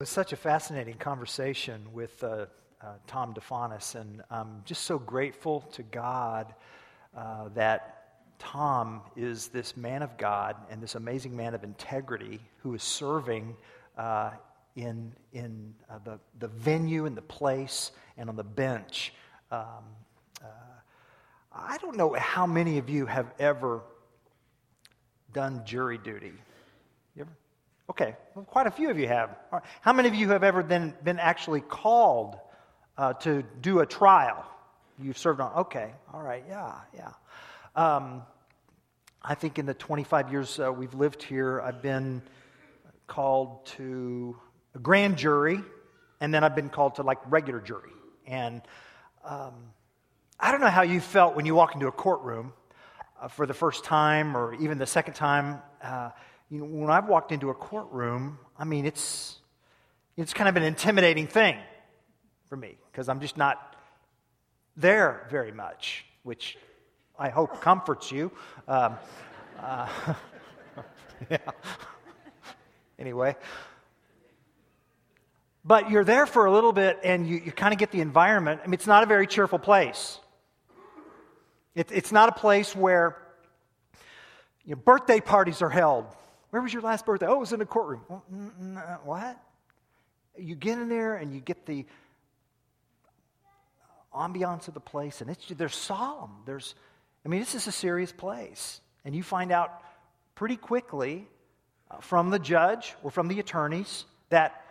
It was such a fascinating conversation with uh, uh, Tom Difanis, and I'm just so grateful to God uh, that Tom is this man of God and this amazing man of integrity who is serving uh, in, in uh, the, the venue and the place and on the bench. Um, uh, I don't know how many of you have ever done jury duty. Okay, well, quite a few of you have. How many of you have ever been, been actually called uh, to do a trial? You've served on, okay, all right, yeah, yeah. Um, I think in the 25 years uh, we've lived here, I've been called to a grand jury, and then I've been called to like regular jury. And um, I don't know how you felt when you walk into a courtroom uh, for the first time or even the second time. You know, when I've walked into a courtroom, I mean, it's, it's kind of an intimidating thing for me because I'm just not there very much, which I hope comforts you. Um, uh, yeah. anyway. But you're there for a little bit and you, you kind of get the environment. I mean, it's not a very cheerful place. It, it's not a place where you know, birthday parties are held. Where was your last birthday? Oh, it was in a courtroom. Mm, mm, uh, what? You get in there and you get the ambiance of the place, and it's, they're solemn. There's, I mean, this is a serious place. And you find out pretty quickly uh, from the judge or from the attorneys that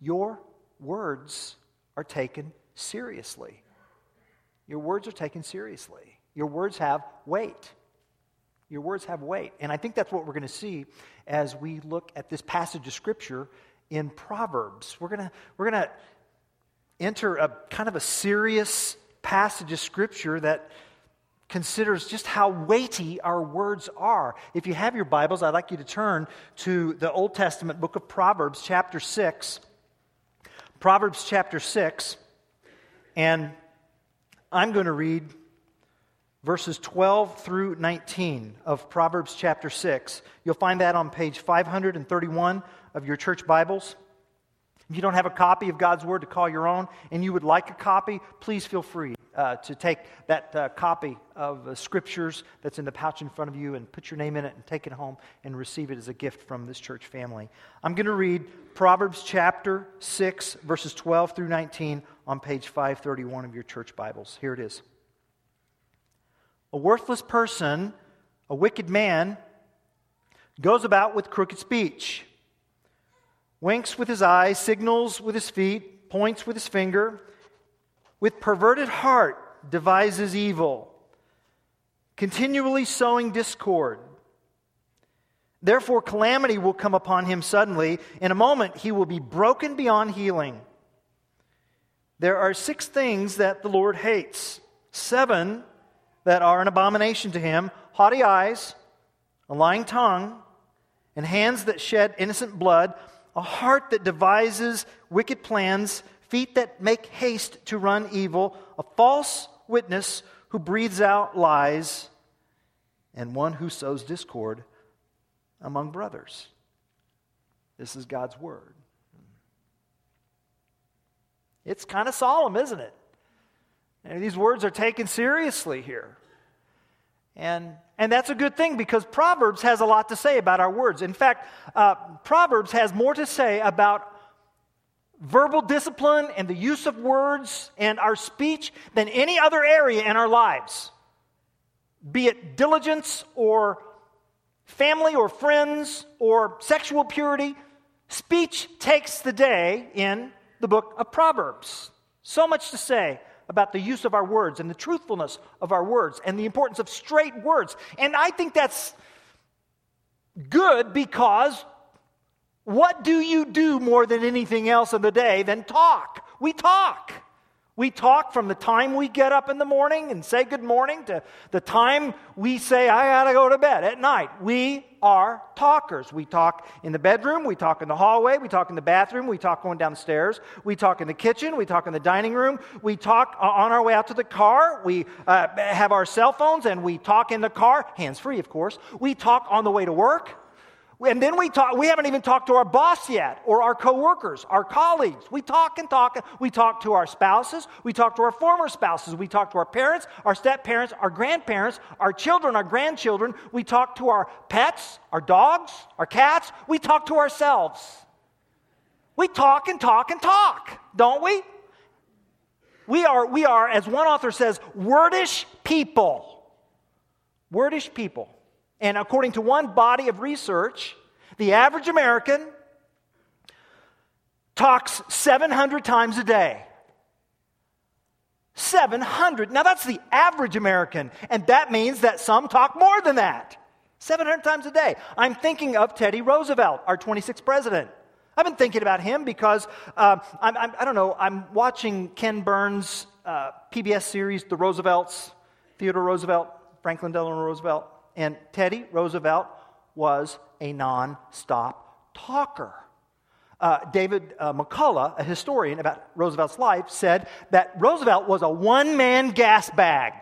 your words are taken seriously. Your words are taken seriously. Your words have weight. Your words have weight. And I think that's what we're going to see as we look at this passage of Scripture in Proverbs. We're going to, we're to enter a kind of a serious passage of Scripture that considers just how weighty our words are. If you have your Bibles, I'd like you to turn to the Old Testament book of Proverbs, chapter 6. Proverbs, chapter 6. And I'm going to read verses 12 through 19 of Proverbs chapter 6. You'll find that on page 531 of your church Bibles. If you don't have a copy of God's Word to call your own and you would like a copy, please feel free uh, to take that uh, copy of the Scriptures that's in the pouch in front of you and put your name in it and take it home and receive it as a gift from this church family. I'm going to read Proverbs chapter 6, verses 12 through 19 on page 531 of your church Bibles. Here it is. A worthless person, a wicked man, goes about with crooked speech, winks with his eyes, signals with his feet, points with his finger, with perverted heart devises evil, continually sowing discord. Therefore, calamity will come upon him suddenly. In a moment, he will be broken beyond healing. There are six things that the Lord hates, seven that are an abomination to him haughty eyes, a lying tongue, and hands that shed innocent blood, a heart that devises wicked plans, feet that make haste to run evil, a false witness who breathes out lies, and one who sows discord among brothers. This is God's word. It's kind of solemn, isn't it? And these words are taken seriously here. And, and that's a good thing because Proverbs has a lot to say about our words. In fact, uh, Proverbs has more to say about verbal discipline and the use of words and our speech than any other area in our lives, be it diligence or family or friends or sexual purity. Speech takes the day in the book of Proverbs. So much to say about the use of our words and the truthfulness of our words and the importance of straight words. And I think that's good because what do you do more than anything else in the day than talk? We talk. We talk from the time we get up in the morning and say good morning to the time we say, I gotta go to bed at night. We are talkers. We talk in the bedroom, we talk in the hallway, we talk in the bathroom, we talk going down the stairs, we talk in the kitchen, we talk in the dining room, we talk on our way out to the car, we uh, have our cell phones and we talk in the car, hands free, of course. We talk on the way to work. And then we talk, we haven't even talked to our boss yet, or our coworkers, our colleagues. We talk and talk. We talk to our spouses. We talk to our former spouses. We talk to our parents, our step parents, our grandparents, our children, our grandchildren. We talk to our pets, our dogs, our cats. We talk to ourselves. We talk and talk and talk, don't we? We are, we are, as one author says, wordish people. Wordish people. And according to one body of research, the average American talks 700 times a day. 700. Now that's the average American, and that means that some talk more than that. 700 times a day. I'm thinking of Teddy Roosevelt, our 26th president. I've been thinking about him because uh, I'm, I'm, I do not know, I'm watching Ken Burns' uh, PBS series, The Roosevelts, Theodore Roosevelt, Franklin Delano Roosevelt, and Teddy Roosevelt was a non-stop talker. Uh, David uh, McCullough, a historian about Roosevelt's life, said that Roosevelt was a one man gas bag.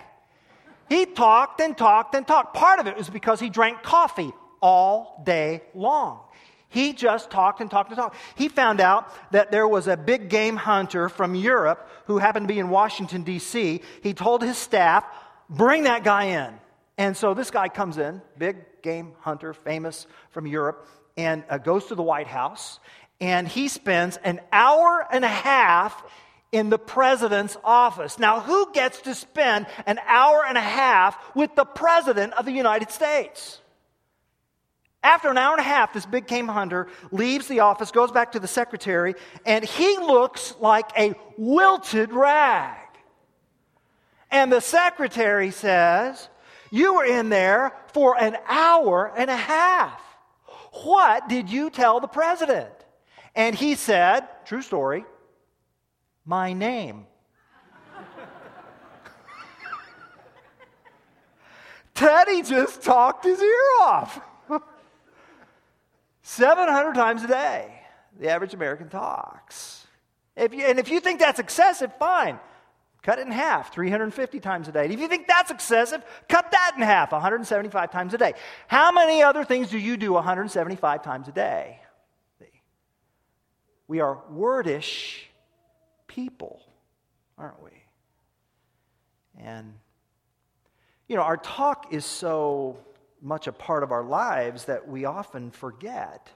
He talked and talked and talked. Part of it was because he drank coffee all day long. He just talked and talked and talked. He found out that there was a big game hunter from Europe who happened to be in Washington, D.C. He told his staff, bring that guy in. And so this guy comes in, big game hunter, famous from Europe, and uh, goes to the White House. And he spends an hour and a half in the president's office. Now, who gets to spend an hour and a half with the president of the United States? After an hour and a half, this big game hunter leaves the office, goes back to the secretary, and he looks like a wilted rag. And the secretary says, You were in there for an hour and a half. What did you tell the president? And he said, True story, my name. Teddy just talked his ear off. 700 times a day, the average American talks. If you, and if you think that's excessive, fine. Cut it in half, 350 times a day. if you think that's excessive, cut that in half, 175 times a day. How many other things do you do 175 times a day? We are wordish people, aren't we? And, you know, our talk is so much a part of our lives that we often forget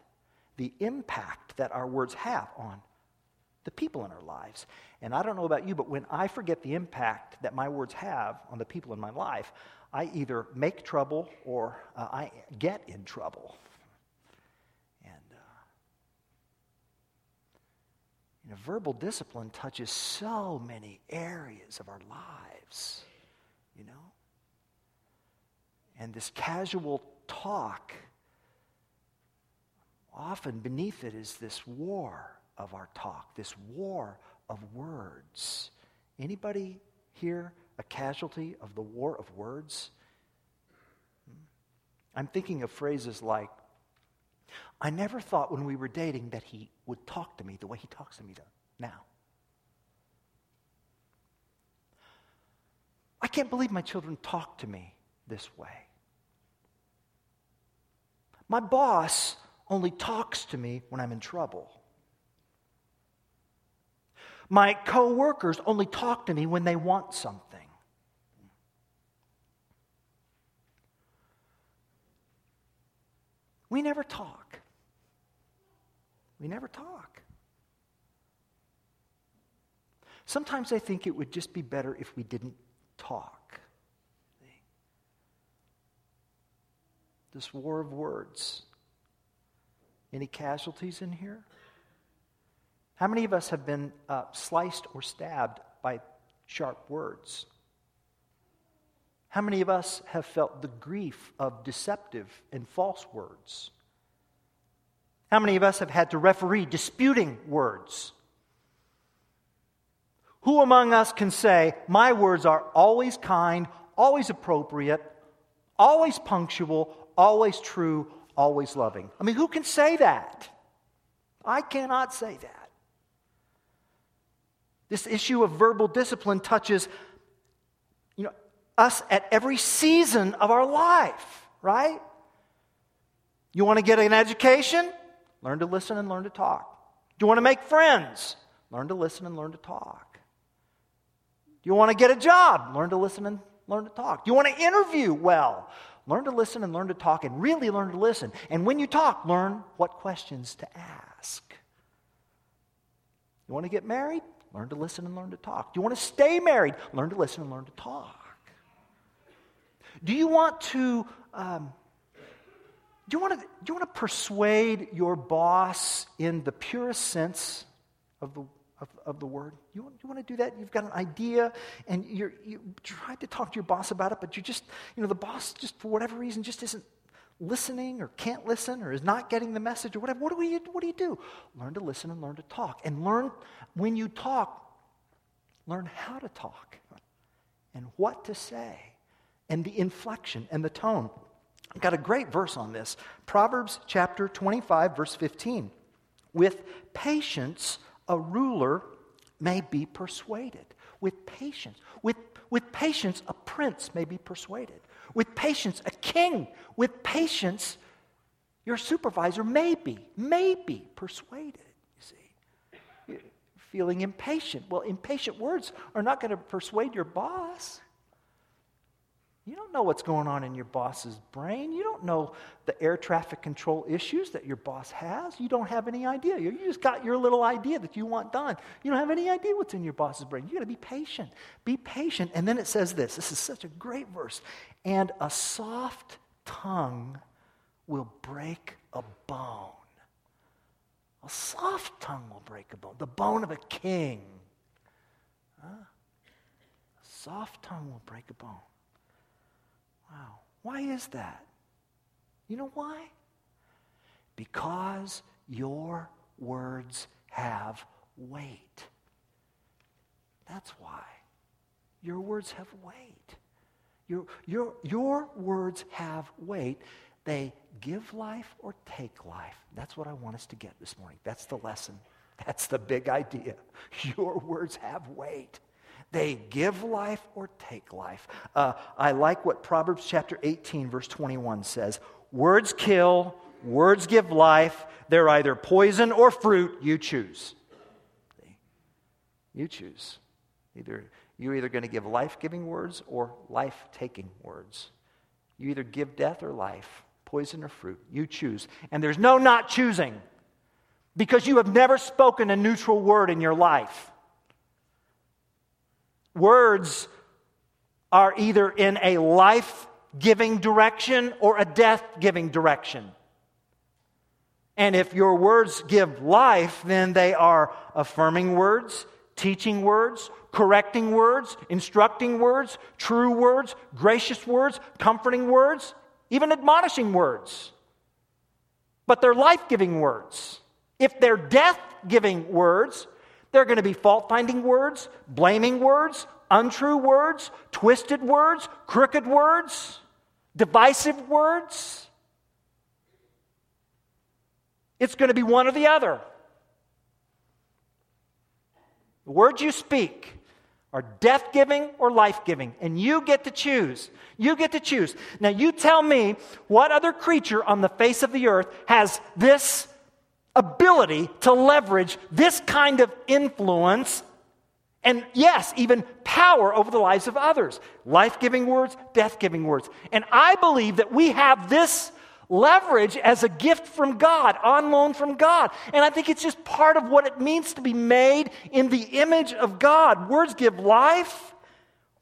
the impact that our words have on the people in our lives. And I don't know about you, but when I forget the impact that my words have on the people in my life, I either make trouble or uh, I get in trouble. And uh, you know, verbal discipline touches so many areas of our lives, you know. And this casual talk, often beneath it is this war of our talk, this war of words. Anybody here a casualty of the war of words? Hmm. I'm thinking of phrases like, I never thought when we were dating that he would talk to me the way he talks to me now. I can't believe my children talk to me this way. My boss only talks to me when I'm in trouble. My coworkers only talk to me when they want something. We never talk. We never talk. Sometimes I think it would just be better if we didn't talk. this war of words. Any casualties in here? How many of us have been uh, sliced or stabbed by sharp words? How many of us have felt the grief of deceptive and false words? How many of us have had to referee disputing words? Who among us can say, My words are always kind, always appropriate, always punctual, always true, always loving. I mean, who can say that? I cannot say that. This issue of verbal discipline touches you know, us at every season of our life, right? You want to get an education? Learn to listen and learn to talk. Do you want to make friends? Learn to listen and learn to talk. Do you want to get a job? Learn to listen and learn to talk. Do you want to interview well? Learn to listen and learn to talk and really learn to listen. And when you talk, learn what questions to ask. You want to get married? Learn to listen and learn to talk. Do you want to stay married? Learn to listen and learn to talk. Do you want to. Um, do you, want to, do you want to persuade your boss in the purest sense of the, of, of the word? You want, you want to do that? You've got an idea and you're, you tried to talk to your boss about it, but you just, you know, the boss just for whatever reason just isn't listening or can't listen or is not getting the message or whatever. What do, we, what do you do? Learn to listen and learn to talk. And learn, when you talk, learn how to talk and what to say and the inflection and the tone. I've got a great verse on this Proverbs chapter 25, verse 15. With patience, a ruler may be persuaded. With patience. With, with patience, a prince may be persuaded. With patience, a king. With patience, your supervisor may be, may be persuaded. You see, feeling impatient. Well, impatient words are not going to persuade your boss. You don't know what's going on in your boss's brain. You don't know the air traffic control issues that your boss has. You don't have any idea. You just got your little idea that you want done. You don't have any idea what's in your boss's brain. You got to be patient. Be patient. And then it says this this is such a great verse. And a soft tongue will break a bone. A soft tongue will break a bone, the bone of a king. Huh? A soft tongue will break a bone. Wow. Why is that? You know why? Because your words have weight. That's why. Your words have weight. Your, your, your words have weight. They give life or take life. That's what I want us to get this morning. That's the lesson. That's the big idea. Your words have weight. They give life or take life. Uh, I like what Proverbs chapter 18, verse 21 says Words kill, words give life. They're either poison or fruit. You choose. You choose. Either you're either going to give life-giving words or life-taking words. You either give death or life, poison or fruit. You choose. And there's no not choosing because you have never spoken a neutral word in your life. Words are either in a life giving direction or a death giving direction. And if your words give life, then they are affirming words, teaching words, correcting words, instructing words, true words, gracious words, comforting words, even admonishing words. But they're life giving words. If they're death giving words, there are going to be fault finding words, blaming words, untrue words, twisted words, crooked words, divisive words. It's going to be one or the other. The words you speak are death giving or life giving, and you get to choose. You get to choose. Now, you tell me what other creature on the face of the earth has this ability to leverage this kind of influence and yes, even power over the lives of others. Life giving words, death giving words. And I believe that we have this leverage as a gift from God, on loan from God. And I think it's just part of what it means to be made in the image of God. Words give life.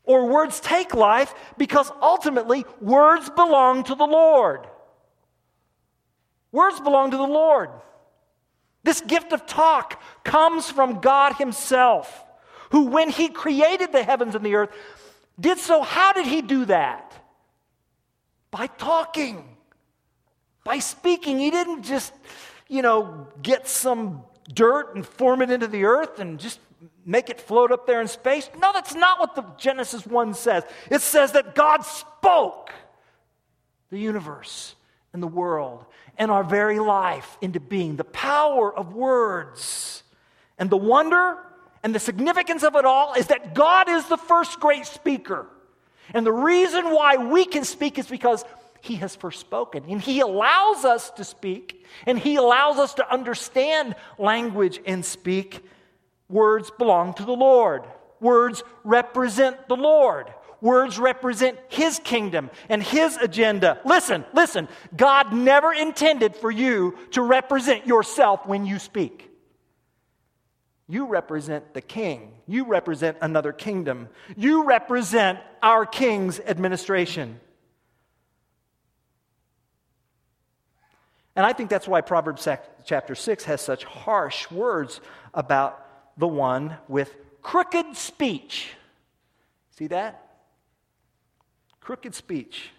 Or words take life because ultimately words belong to the Lord. Words belong to the Lord. This gift of talk comes from God Himself, who, when He created the heavens and the earth, did so. How did He do that? By talking, by speaking. He didn't just, you know, get some dirt and form it into the earth and just make it float up there in space. No, that's not what the Genesis 1 says. It says that God spoke the universe and the world and our very life into being. The power of words. And the wonder and the significance of it all is that God is the first great speaker. And the reason why we can speak is because He has first spoken. And He allows us to speak, and He allows us to understand language and speak. Words belong to the Lord, words represent the Lord. Words represent His kingdom and His agenda. Listen, listen. God never intended for you to represent yourself when you speak. You represent the king. You represent another kingdom. You represent our king's administration. And I think that's why Proverbs chapter 6 has such harsh words about the one with crooked speech. See that? Crooked speech.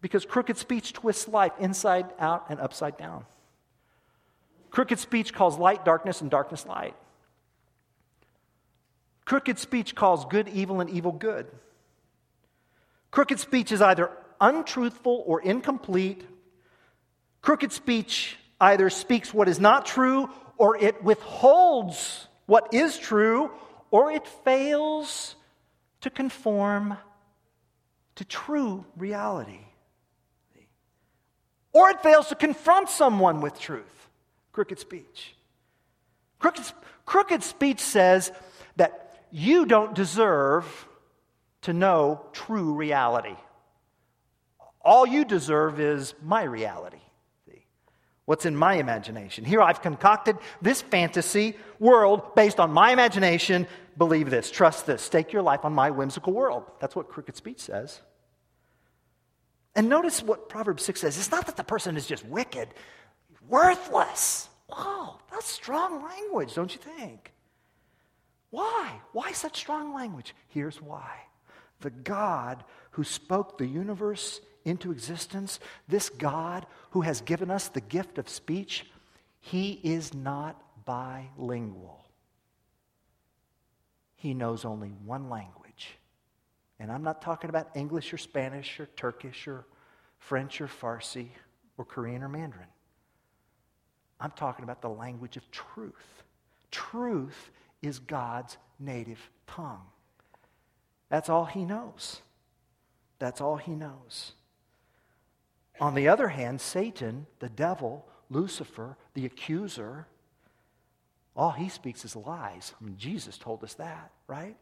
Because crooked speech twists life inside out and upside down. Crooked speech calls light darkness and darkness light. Crooked speech calls good evil and evil good. Crooked speech is either untruthful or incomplete. Crooked speech either speaks what is not true or it withholds what is true or it fails to conform to true reality. Or it fails to confront someone with truth crooked speech. Crooked, crooked speech says that you don't deserve to know true reality. All you deserve is my reality. What's in my imagination? Here I've concocted this fantasy world based on my imagination. Believe this, trust this, stake your life on my whimsical world. That's what crooked speech says. And notice what Proverbs 6 says. It's not that the person is just wicked, worthless. Wow, that's strong language, don't you think? Why? Why such strong language? Here's why. The God who spoke the universe into existence, this God who has given us the gift of speech, he is not bilingual. He knows only one language. And I'm not talking about English or Spanish or Turkish or French or Farsi or Korean or Mandarin. I'm talking about the language of truth. Truth is God's native tongue. That's all he knows. That's all he knows. On the other hand, Satan, the devil, Lucifer, the accuser, all he speaks is lies. I mean, Jesus told us that, right?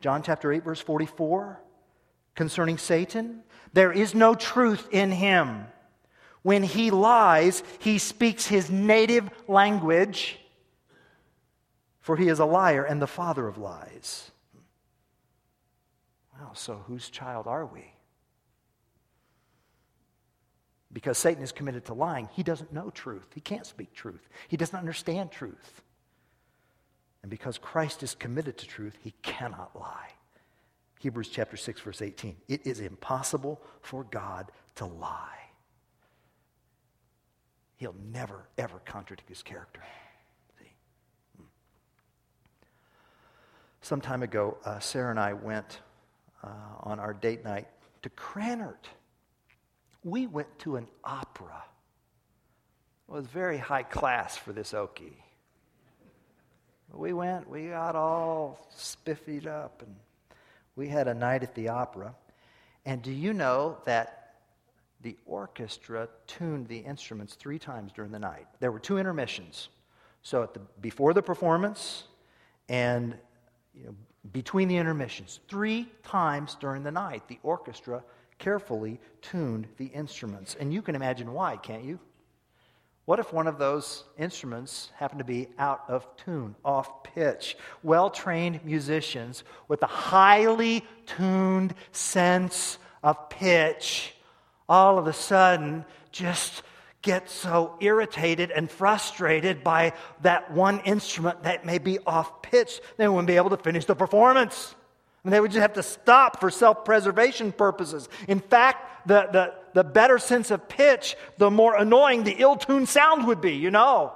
John chapter 8, verse 44, concerning Satan, there is no truth in him. When he lies, he speaks his native language, for he is a liar and the father of lies. Well, so whose child are we? Because Satan is committed to lying, he doesn't know truth. He can't speak truth. He doesn't understand truth. And because Christ is committed to truth, he cannot lie. Hebrews chapter 6 verse 18. It is impossible for God to lie. He'll never, ever contradict his character. See? Hmm. Some time ago, uh, Sarah and I went uh, on our date night to Krannert. We went to an opera. It was very high class for this Okie. We went, we got all spiffied up, and we had a night at the opera. And do you know that the orchestra tuned the instruments three times during the night. There were two intermissions. So the, before the performance and you know, between the intermissions, three times during the night, the orchestra carefully tuned the instruments. And you can imagine why, can't you? What if one of those instruments happened to be out of tune, off pitch? Well trained musicians with a highly tuned sense of pitch all of a sudden just get so irritated and frustrated by that one instrument that may be off pitch, they wouldn't be able to finish the performance. And they would just have to stop for self preservation purposes. In fact, the, the, the better sense of pitch, the more annoying the ill tuned sound would be, you know.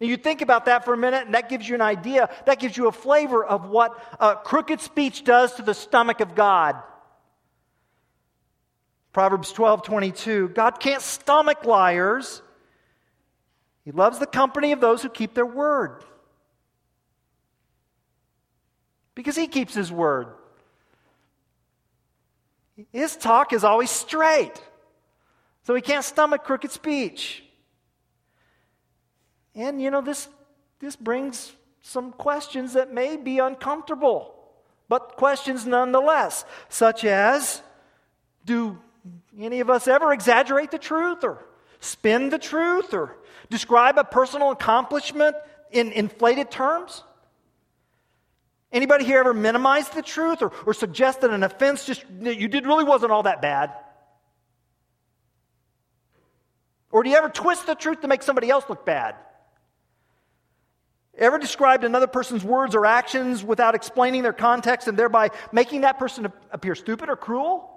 And you think about that for a minute, and that gives you an idea, that gives you a flavor of what uh, crooked speech does to the stomach of God. Proverbs 12 22. God can't stomach liars. He loves the company of those who keep their word. Because he keeps his word. His talk is always straight. So he can't stomach crooked speech. And, you know, this, this brings some questions that may be uncomfortable, but questions nonetheless, such as Do any of us ever exaggerate the truth or spin the truth or describe a personal accomplishment in inflated terms? Anybody here ever minimize the truth or, or suggest that an offense just that you did really wasn't all that bad? Or do you ever twist the truth to make somebody else look bad? Ever described another person's words or actions without explaining their context and thereby making that person appear stupid or cruel?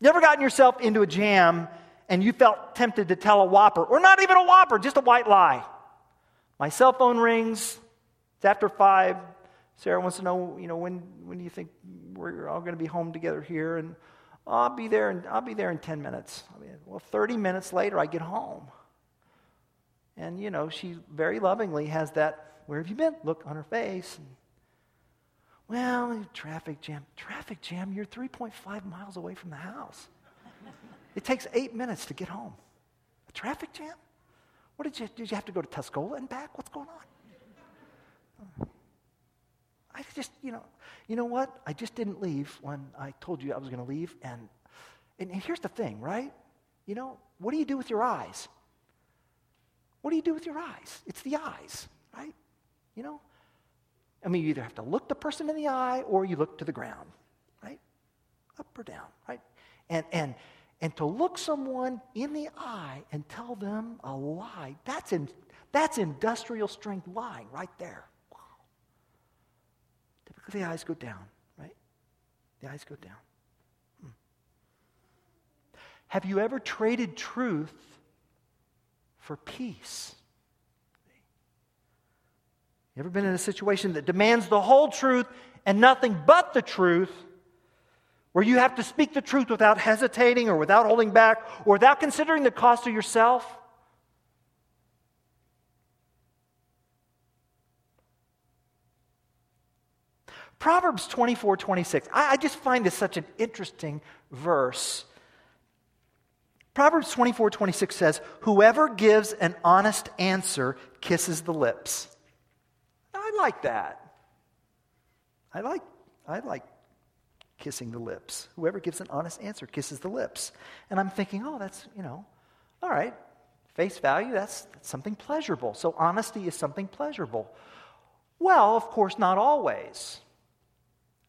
You ever gotten yourself into a jam and you felt tempted to tell a whopper, or not even a whopper, just a white lie? My cell phone rings, after five. Sarah wants to know, you know, when, when do you think we're all going to be home together here? And I'll be there, and I'll be there in 10 minutes. I mean, well, 30 minutes later, I get home. And, you know, she very lovingly has that, where have you been? Look on her face. And, well, traffic jam. Traffic jam, you're 3.5 miles away from the house. It takes eight minutes to get home. A traffic jam? What did you, did you have to go to Tuscola and back? What's going on? I just, you know, you know what? I just didn't leave when I told you I was going to leave. And, and, here's the thing, right? You know, what do you do with your eyes? What do you do with your eyes? It's the eyes, right? You know? I mean, you either have to look the person in the eye or you look to the ground, right? Up or down, right? And, and, and to look someone in the eye and tell them a lie, that's, in, that's industrial strength lying right there. The eyes go down, right? The eyes go down. Hmm. Have you ever traded truth for peace? You ever been in a situation that demands the whole truth and nothing but the truth? Where you have to speak the truth without hesitating or without holding back or without considering the cost to yourself? Proverbs 24 26. I, I, just find this such an interesting verse. Proverbs 24 26 says, Whoever gives an honest answer kisses the lips. I like that. I like, I like kissing the lips. Whoever gives an honest answer kisses the lips. And I'm thinking, oh, that's, you know, all right, face value, that's, that's something pleasurable. So honesty is something pleasurable. Well, of course, not always.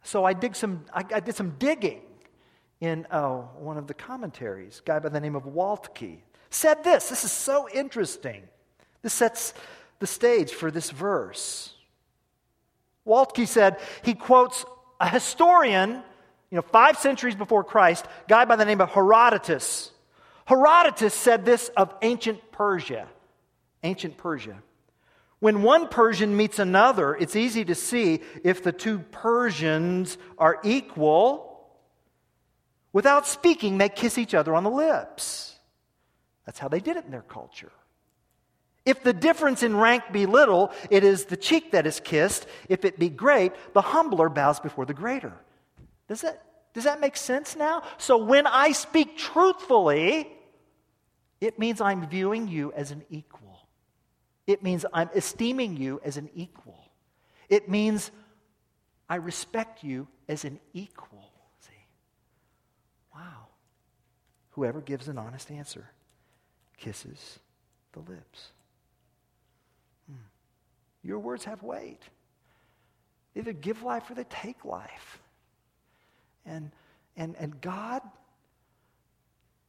So I, dig some, I, I did some digging in oh, one of the commentaries. Guy by the name of Waltke said this. This is so interesting. This sets the stage for this verse. Waltke said he quotes a historian, you know, five centuries before Christ, a guy by the name of Herodotus. Herodotus said this of ancient Persia. Ancient Persia. When one Persian meets another, it's easy to see if the two Persians are equal. Without speaking, they kiss each other on the lips. That's how they did it in their culture. If the difference in rank be little, it is the cheek that is kissed. If it be great, the humbler bows before the greater. Does that, does that make sense now? So when I speak truthfully, it means I'm viewing you as an equal. It means I'm esteeming you as an equal. It means I respect you as an equal. See? Wow. Whoever gives an honest answer kisses the lips. Hmm. Your words have weight. They either give life or they take life. And, and, and God,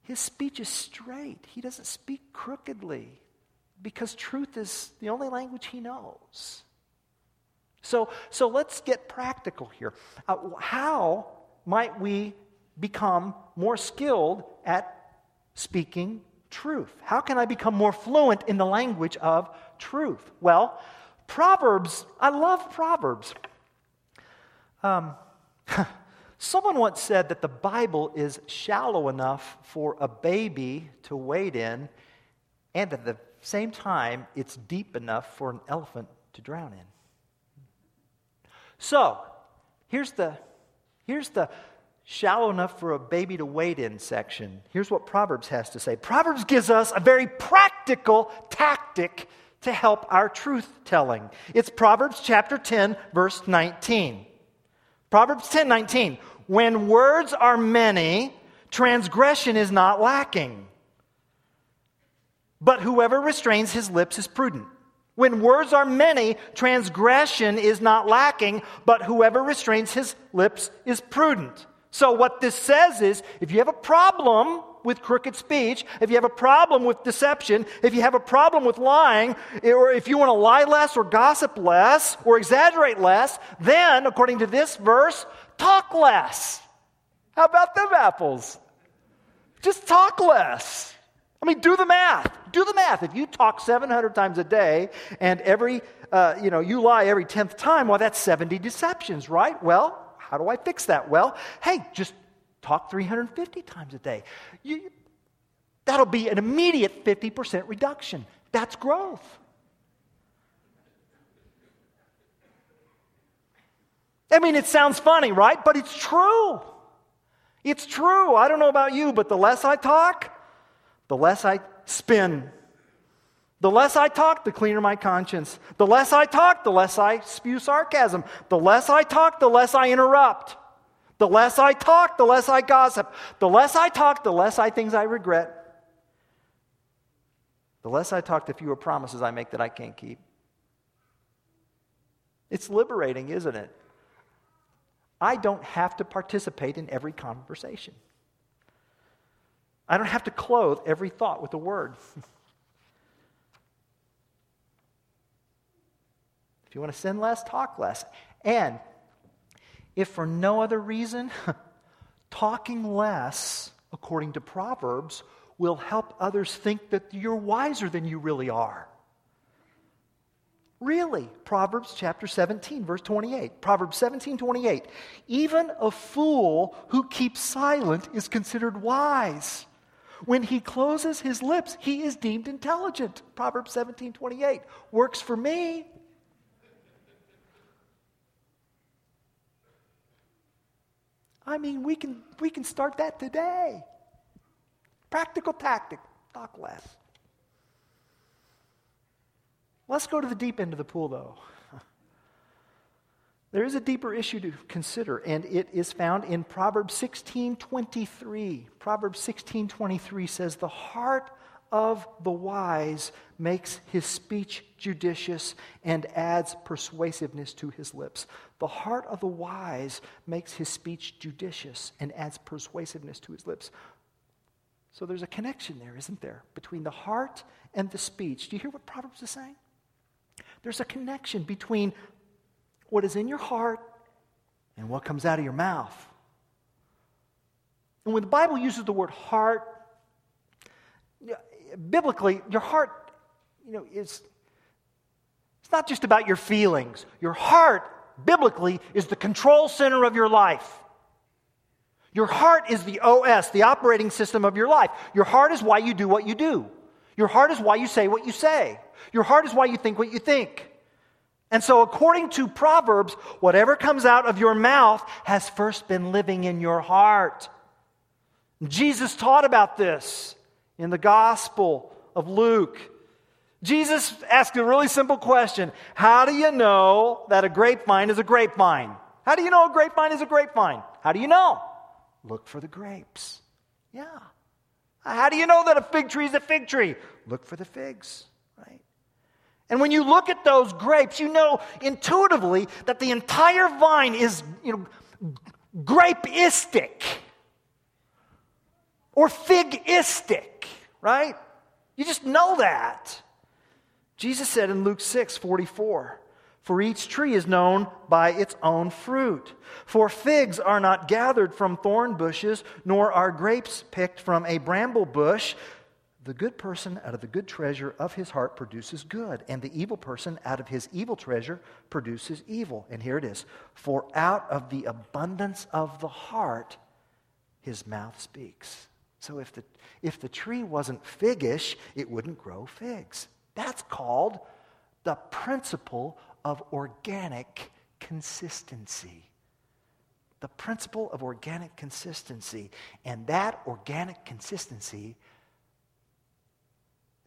his speech is straight. He doesn't speak crookedly because truth is the only language he knows. So, so let's get practical here. Uh, how might we become more skilled at speaking truth? How can I become more fluent in the language of truth? Well, Proverbs, I love Proverbs. Um, someone once said that the Bible is shallow enough for a baby to wade in, and at the same time, it's deep enough for an elephant to drown in. So, here's the, Here's the shallow enough for a baby to wade in section. Here's what Proverbs has to say Proverbs gives us a very practical tactic to help our truth telling. It's Proverbs chapter 10, verse 19. Proverbs 10 19. When words are many, transgression is not lacking. But whoever restrains his lips is prudent. When words are many, transgression is not lacking, but whoever restrains his lips is prudent. So, what this says is if you have a problem with crooked speech, if you have a problem with deception, if you have a problem with lying, or if you want to lie less or gossip less or exaggerate less, then, according to this verse, talk less. How about them apples? Just talk less. I mean, do the math. Do the math. If you talk 700 times a day and every, uh, you know, you lie every 10th time, well, that's 70 deceptions, right? Well, how do I fix that? Well, hey, just talk 350 times a day. You, that'll be an immediate 50% reduction. That's growth. I mean, it sounds funny, right? But it's true. It's true. I don't know about you, but the less I talk, the less I spin. The less I talk, the cleaner my conscience. The less I talk, the less I spew sarcasm. The less I talk, the less I interrupt. The less I talk, the less I gossip. The less I talk, the less I things I regret. The less I talk, the fewer promises I make that I can't keep. It's liberating, isn't it? I don't have to participate in every conversation. I don't have to clothe every thought with a word. if you want to sin less, talk less. And if for no other reason, talking less, according to Proverbs, will help others think that you're wiser than you really are. Really, Proverbs chapter 17, verse 28. Proverbs 17, 28. Even a fool who keeps silent is considered wise. When he closes his lips, he is deemed intelligent. Proverbs 17, 28. Works for me. I mean, we can, we can start that today. Practical tactic talk less. Let's go to the deep end of the pool, though. There is a deeper issue to consider, and it is found in Proverbs 16:23. Proverbs 16:23 says, "The heart of the wise makes his speech judicious and adds persuasiveness to his lips. The heart of the wise makes his speech judicious and adds persuasiveness to his lips. So there's a connection there, isn't there, between the heart and the speech. Do you hear what Proverbs is saying? There's a connection between what is in your heart and what comes out of your mouth. And when the Bible uses the word heart, biblically, your heart, you know, is it's not just about your feelings. Your heart, biblically, is the control center of your life. Your heart is the OS, the operating system of your life. Your heart is why you do what you do. Your heart is why you say what you say. Your heart is why you think what you think. And so, according to Proverbs, whatever comes out of your mouth has first been living in your heart. Jesus taught about this in the Gospel of Luke. Jesus asked a really simple question How do you know that a grapevine is a grapevine? How do you know a grapevine is a grapevine? How do you know? Look for the grapes. Yeah. How do you know that a fig tree is a fig tree? Look for the figs? And when you look at those grapes, you know intuitively that the entire vine is, you know, grapeistic or figistic, right? You just know that. Jesus said in Luke 6 44, For each tree is known by its own fruit. For figs are not gathered from thorn bushes, nor are grapes picked from a bramble bush. The good person out of the good treasure of his heart produces good, and the evil person out of his evil treasure produces evil. And here it is For out of the abundance of the heart, his mouth speaks. So if the, if the tree wasn't figish, it wouldn't grow figs. That's called the principle of organic consistency. the principle of organic consistency. And that organic consistency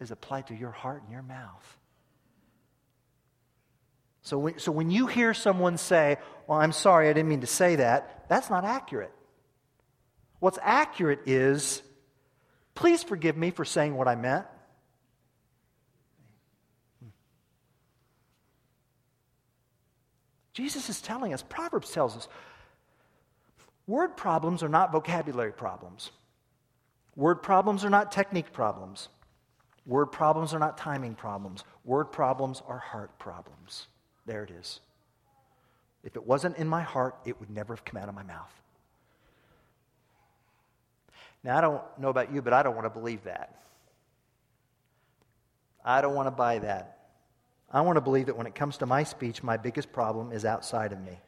is applied to your heart and your mouth. So when, so when you hear someone say, Well, I'm sorry, I didn't mean to say that, that's not accurate. What's accurate is, Please forgive me for saying what I meant. Jesus is telling us, Proverbs tells us, word problems are not vocabulary problems. Word problems are not technique problems. Word problems are not timing problems. Word problems are heart problems. There it is. If it wasn't in my heart, it would never have come out of my mouth. Now, I don't know about you, but I don't want to believe that. I don't want to buy that. I want to believe that when it comes to my speech, my biggest problem is outside of me.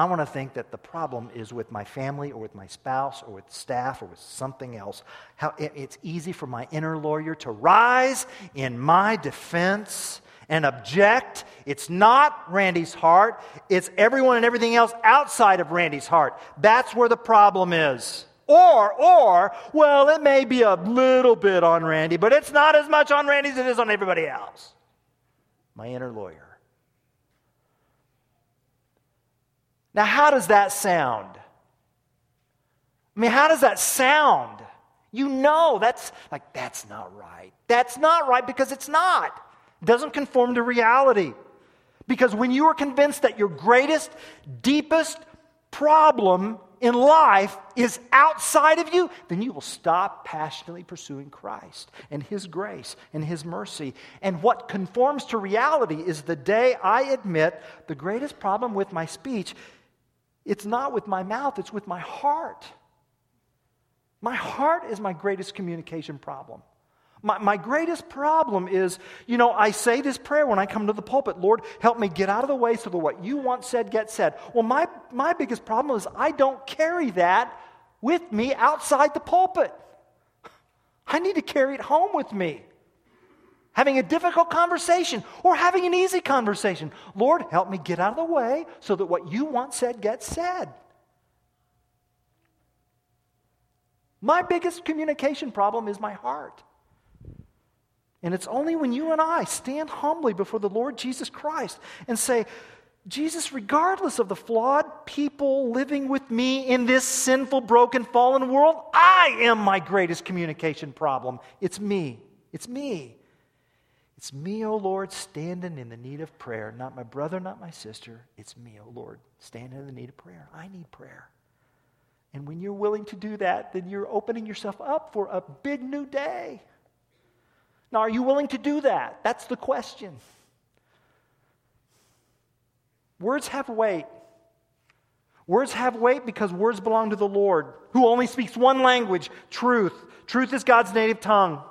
I want to think that the problem is with my family or with my spouse or with staff or with something else. How it's easy for my inner lawyer to rise in my defense and object. It's not Randy's heart, it's everyone and everything else outside of Randy's heart. That's where the problem is. Or, or, well, it may be a little bit on Randy, but it's not as much on Randy as it is on everybody else. My inner lawyer. Now, how does that sound? I mean, how does that sound? You know, that's like, that's not right. That's not right because it's not. It doesn't conform to reality. Because when you are convinced that your greatest, deepest problem in life is outside of you, then you will stop passionately pursuing Christ and His grace and His mercy. And what conforms to reality is the day I admit the greatest problem with my speech it's not with my mouth, it's with my heart. My heart is my greatest communication problem. My, my greatest problem is, you know, I say this prayer when I come to the pulpit Lord, help me get out of the way so that what you want said gets said. Well, my, my biggest problem is I don't carry that with me outside the pulpit. I need to carry it home with me having a difficult conversation or having an easy conversation. Lord, help me get out of the way so that what you want said gets said. My biggest communication problem is my heart. And it's only when you and I stand humbly before the Lord Jesus Christ and say, Jesus, regardless of the flawed people living with me in this sinful, broken, fallen world, I am my greatest communication problem. It's me. It's me. It's me, O oh Lord, standing in the need of prayer. Not my brother, not my sister. It's me, O oh Lord, standing in the need of prayer. I need prayer. And when you're willing to do that, then you're opening yourself up for a big new day. Now, are you willing to do that? That's the question. Words have weight. Words have weight because words belong to the Lord, who only speaks one language truth. Truth is God's native tongue.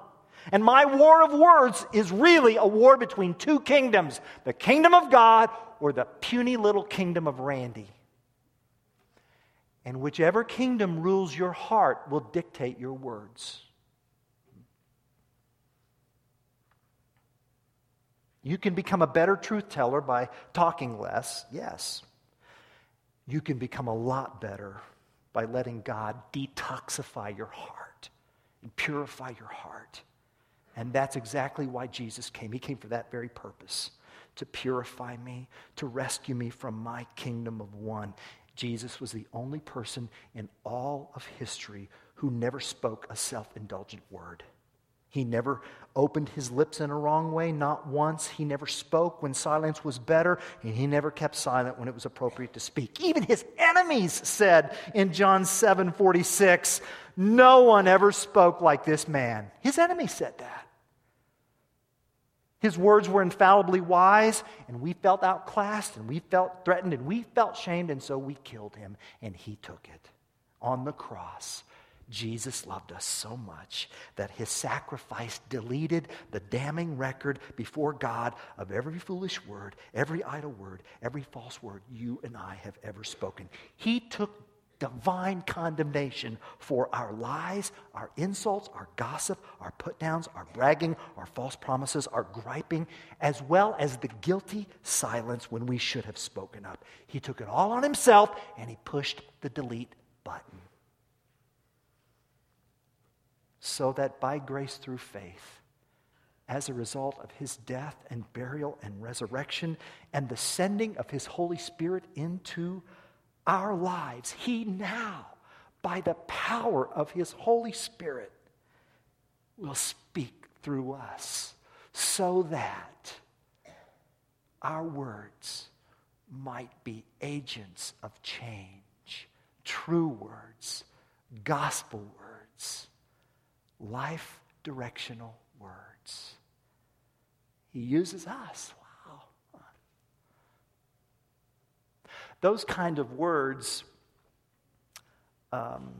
And my war of words is really a war between two kingdoms the kingdom of God or the puny little kingdom of Randy. And whichever kingdom rules your heart will dictate your words. You can become a better truth teller by talking less, yes. You can become a lot better by letting God detoxify your heart and purify your heart. And that's exactly why Jesus came. He came for that very purpose to purify me, to rescue me from my kingdom of one. Jesus was the only person in all of history who never spoke a self indulgent word. He never opened his lips in a wrong way, not once. He never spoke when silence was better, and he never kept silent when it was appropriate to speak. Even his enemies said in John 7 46, No one ever spoke like this man. His enemies said that. His words were infallibly wise, and we felt outclassed, and we felt threatened, and we felt shamed, and so we killed him, and he took it on the cross. Jesus loved us so much that his sacrifice deleted the damning record before God of every foolish word, every idle word, every false word you and I have ever spoken. He took divine condemnation for our lies, our insults, our gossip, our put downs, our bragging, our false promises, our griping, as well as the guilty silence when we should have spoken up. He took it all on himself and he pushed the delete button. So that by grace through faith, as a result of his death and burial and resurrection and the sending of his Holy Spirit into our lives, he now, by the power of his Holy Spirit, will speak through us so that our words might be agents of change, true words, gospel words, life directional words. He uses us. Wow. Those kind of words um,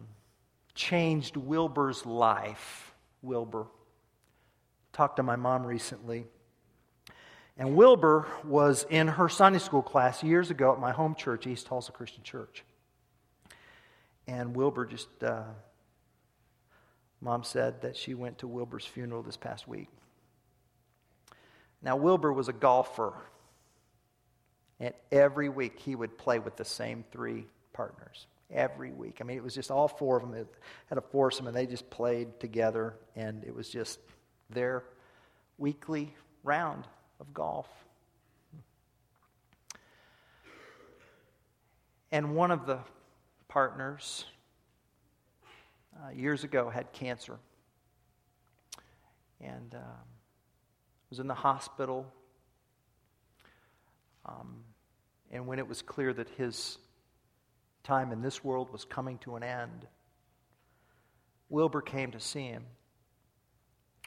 changed Wilbur's life. Wilbur. Talked to my mom recently. And Wilbur was in her Sunday school class years ago at my home church, East Tulsa Christian Church. And Wilbur just, uh, mom said that she went to Wilbur's funeral this past week. Now, Wilbur was a golfer, and every week he would play with the same three partners. Every week. I mean, it was just all four of them that had a foursome, and they just played together, and it was just their weekly round of golf. And one of the partners uh, years ago had cancer. And. Um, was in the hospital. Um, and when it was clear that his time in this world was coming to an end, Wilbur came to see him.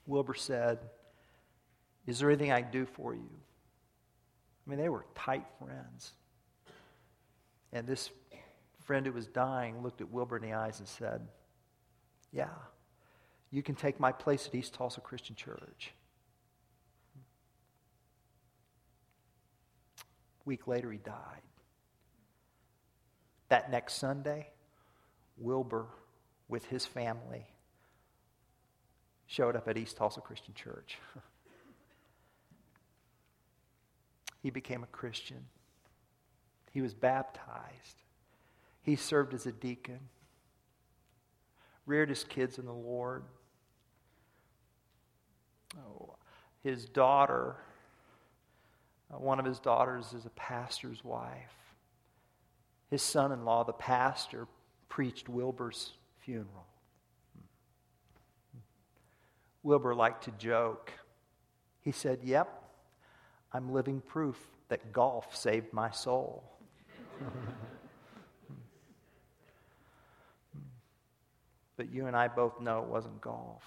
Wilbur said, Is there anything I can do for you? I mean, they were tight friends. And this friend who was dying looked at Wilbur in the eyes and said, Yeah, you can take my place at East Tulsa Christian Church. Week later, he died. That next Sunday, Wilbur, with his family, showed up at East Tulsa Christian Church. he became a Christian. He was baptized. He served as a deacon, reared his kids in the Lord. Oh, his daughter Uh, one of his daughters is a pastor's wife. His son in law, the pastor, preached Wilbur's funeral. Wilbur liked to joke. He said, Yep, I'm living proof that golf saved my soul. but you and I both know it wasn't golf.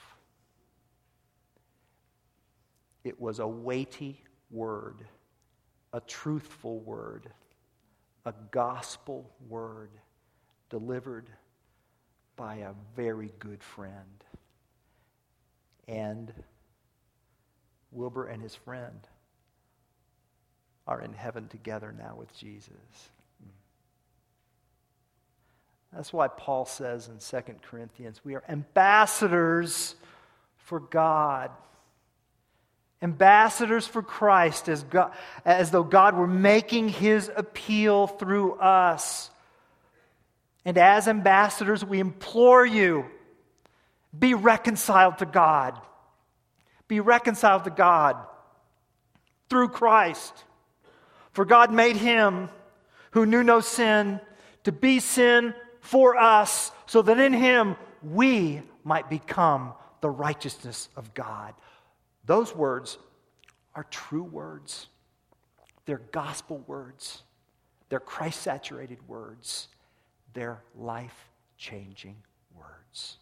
It was a weighty word a truthful word, a gospel word delivered by a very good friend. And Wilbur and his friend are in heaven together now with Jesus. That's why Paul says in 2 Corinthians, we are ambassadors for God ambassadors for Christ, as, God, as though God were making his appeal through us. And as ambassadors, we implore you be reconciled to God. Be reconciled to God through Christ. For God made him who knew no sin to be sin for us, so that in him we might become the righteousness of God. Those words are true words. They're gospel words. They're Christ saturated words. They're life changing words.